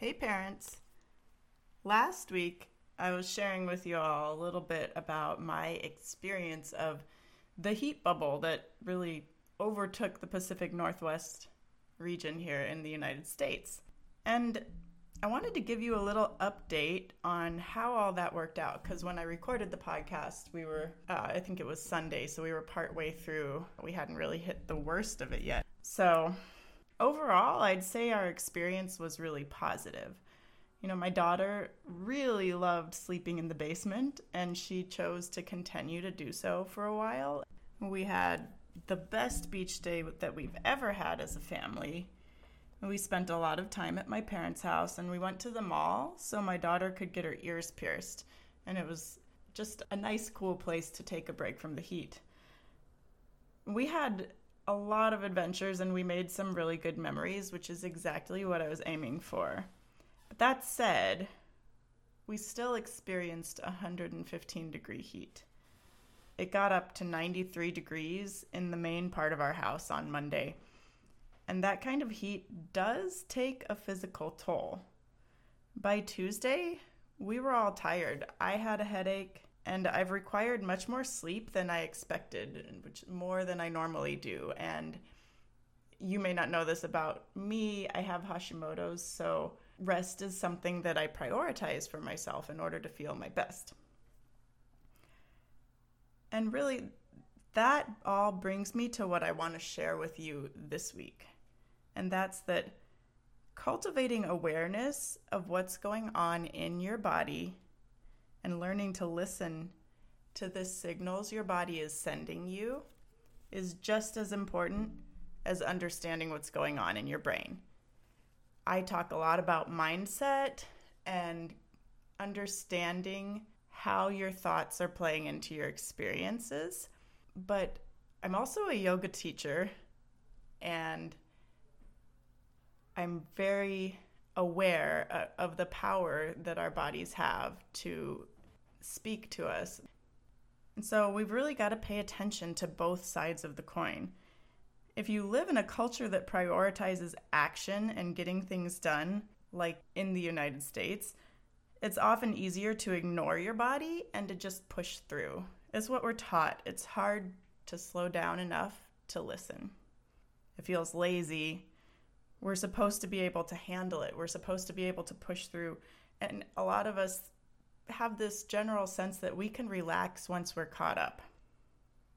Hey, parents. Last week, I was sharing with you all a little bit about my experience of the heat bubble that really overtook the Pacific Northwest region here in the United States. And I wanted to give you a little update on how all that worked out because when I recorded the podcast, we were, uh, I think it was Sunday, so we were partway through. We hadn't really hit the worst of it yet. So, overall, I'd say our experience was really positive. You know, my daughter really loved sleeping in the basement, and she chose to continue to do so for a while. We had the best beach day that we've ever had as a family we spent a lot of time at my parents' house and we went to the mall so my daughter could get her ears pierced. And it was just a nice, cool place to take a break from the heat. We had a lot of adventures and we made some really good memories, which is exactly what I was aiming for. But that said, we still experienced 115 degree heat. It got up to 93 degrees in the main part of our house on Monday and that kind of heat does take a physical toll. By Tuesday, we were all tired. I had a headache, and I've required much more sleep than I expected, which more than I normally do. And you may not know this about me. I have Hashimoto's, so rest is something that I prioritize for myself in order to feel my best. And really, that all brings me to what I want to share with you this week and that's that cultivating awareness of what's going on in your body and learning to listen to the signals your body is sending you is just as important as understanding what's going on in your brain. I talk a lot about mindset and understanding how your thoughts are playing into your experiences, but I'm also a yoga teacher and I'm very aware uh, of the power that our bodies have to speak to us. And so we've really got to pay attention to both sides of the coin. If you live in a culture that prioritizes action and getting things done, like in the United States, it's often easier to ignore your body and to just push through. It's what we're taught. It's hard to slow down enough to listen. It feels lazy we're supposed to be able to handle it. We're supposed to be able to push through. And a lot of us have this general sense that we can relax once we're caught up.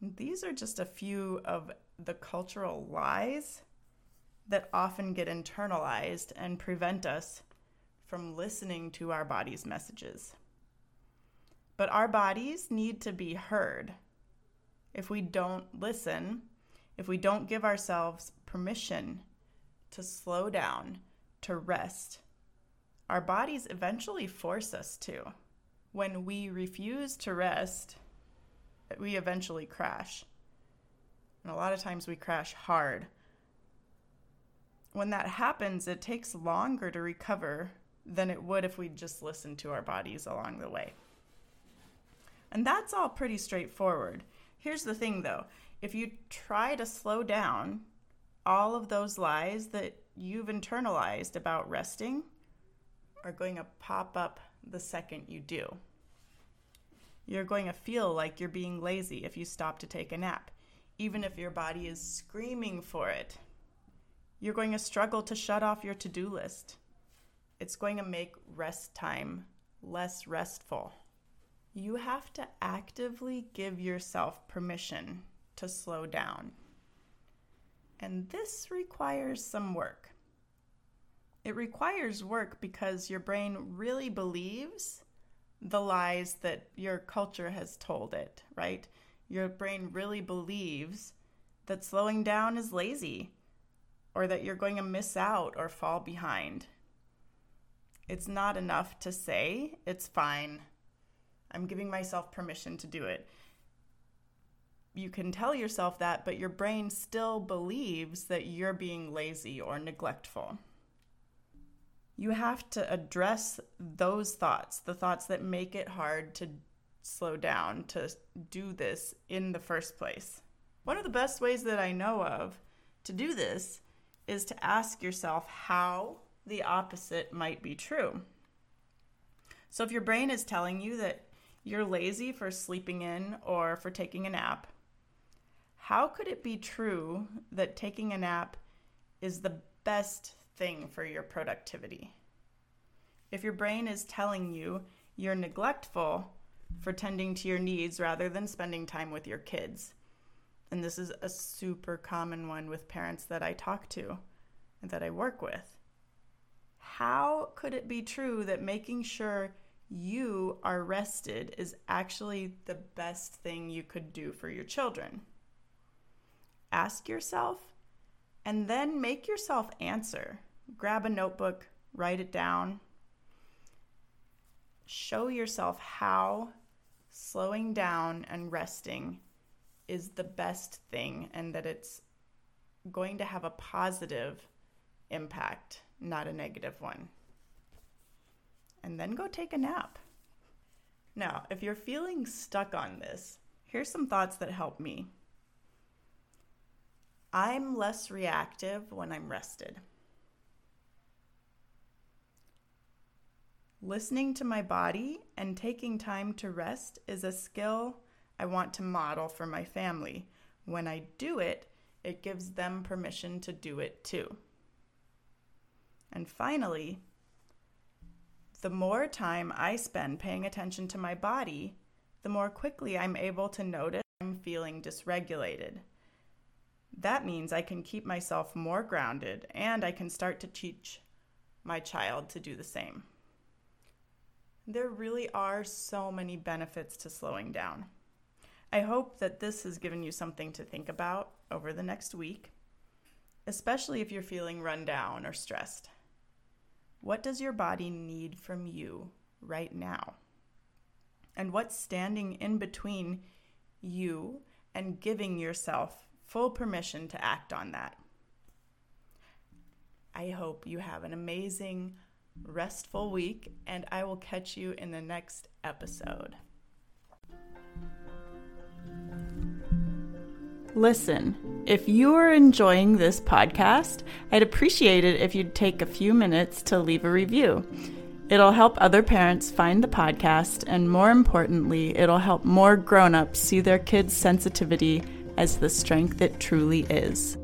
These are just a few of the cultural lies that often get internalized and prevent us from listening to our body's messages. But our bodies need to be heard. If we don't listen, if we don't give ourselves permission to slow down, to rest. Our bodies eventually force us to. When we refuse to rest, we eventually crash. And a lot of times we crash hard. When that happens, it takes longer to recover than it would if we just listened to our bodies along the way. And that's all pretty straightforward. Here's the thing though if you try to slow down all of those lies that you've internalized about resting are going to pop up the second you do. You're going to feel like you're being lazy if you stop to take a nap, even if your body is screaming for it. You're going to struggle to shut off your to do list. It's going to make rest time less restful. You have to actively give yourself permission to slow down and this requires some work. It requires work because your brain really believes the lies that your culture has told it, right? Your brain really believes that slowing down is lazy or that you're going to miss out or fall behind. It's not enough to say, it's fine. I'm giving myself permission to do it. You can tell yourself that, but your brain still believes that you're being lazy or neglectful. You have to address those thoughts, the thoughts that make it hard to slow down, to do this in the first place. One of the best ways that I know of to do this is to ask yourself how the opposite might be true. So if your brain is telling you that you're lazy for sleeping in or for taking a nap, how could it be true that taking a nap is the best thing for your productivity? If your brain is telling you you're neglectful for tending to your needs rather than spending time with your kids, and this is a super common one with parents that I talk to and that I work with. How could it be true that making sure you are rested is actually the best thing you could do for your children? Ask yourself and then make yourself answer. Grab a notebook, write it down. Show yourself how slowing down and resting is the best thing and that it's going to have a positive impact, not a negative one. And then go take a nap. Now, if you're feeling stuck on this, here's some thoughts that help me. I'm less reactive when I'm rested. Listening to my body and taking time to rest is a skill I want to model for my family. When I do it, it gives them permission to do it too. And finally, the more time I spend paying attention to my body, the more quickly I'm able to notice I'm feeling dysregulated. That means I can keep myself more grounded and I can start to teach my child to do the same. There really are so many benefits to slowing down. I hope that this has given you something to think about over the next week, especially if you're feeling run down or stressed. What does your body need from you right now? And what's standing in between you and giving yourself full permission to act on that? I hope you have an amazing, restful week, and I will catch you in the next episode. Listen, if you are enjoying this podcast, I'd appreciate it if you'd take a few minutes to leave a review. It'll help other parents find the podcast, and more importantly, it'll help more grown ups see their kids' sensitivity as the strength it truly is.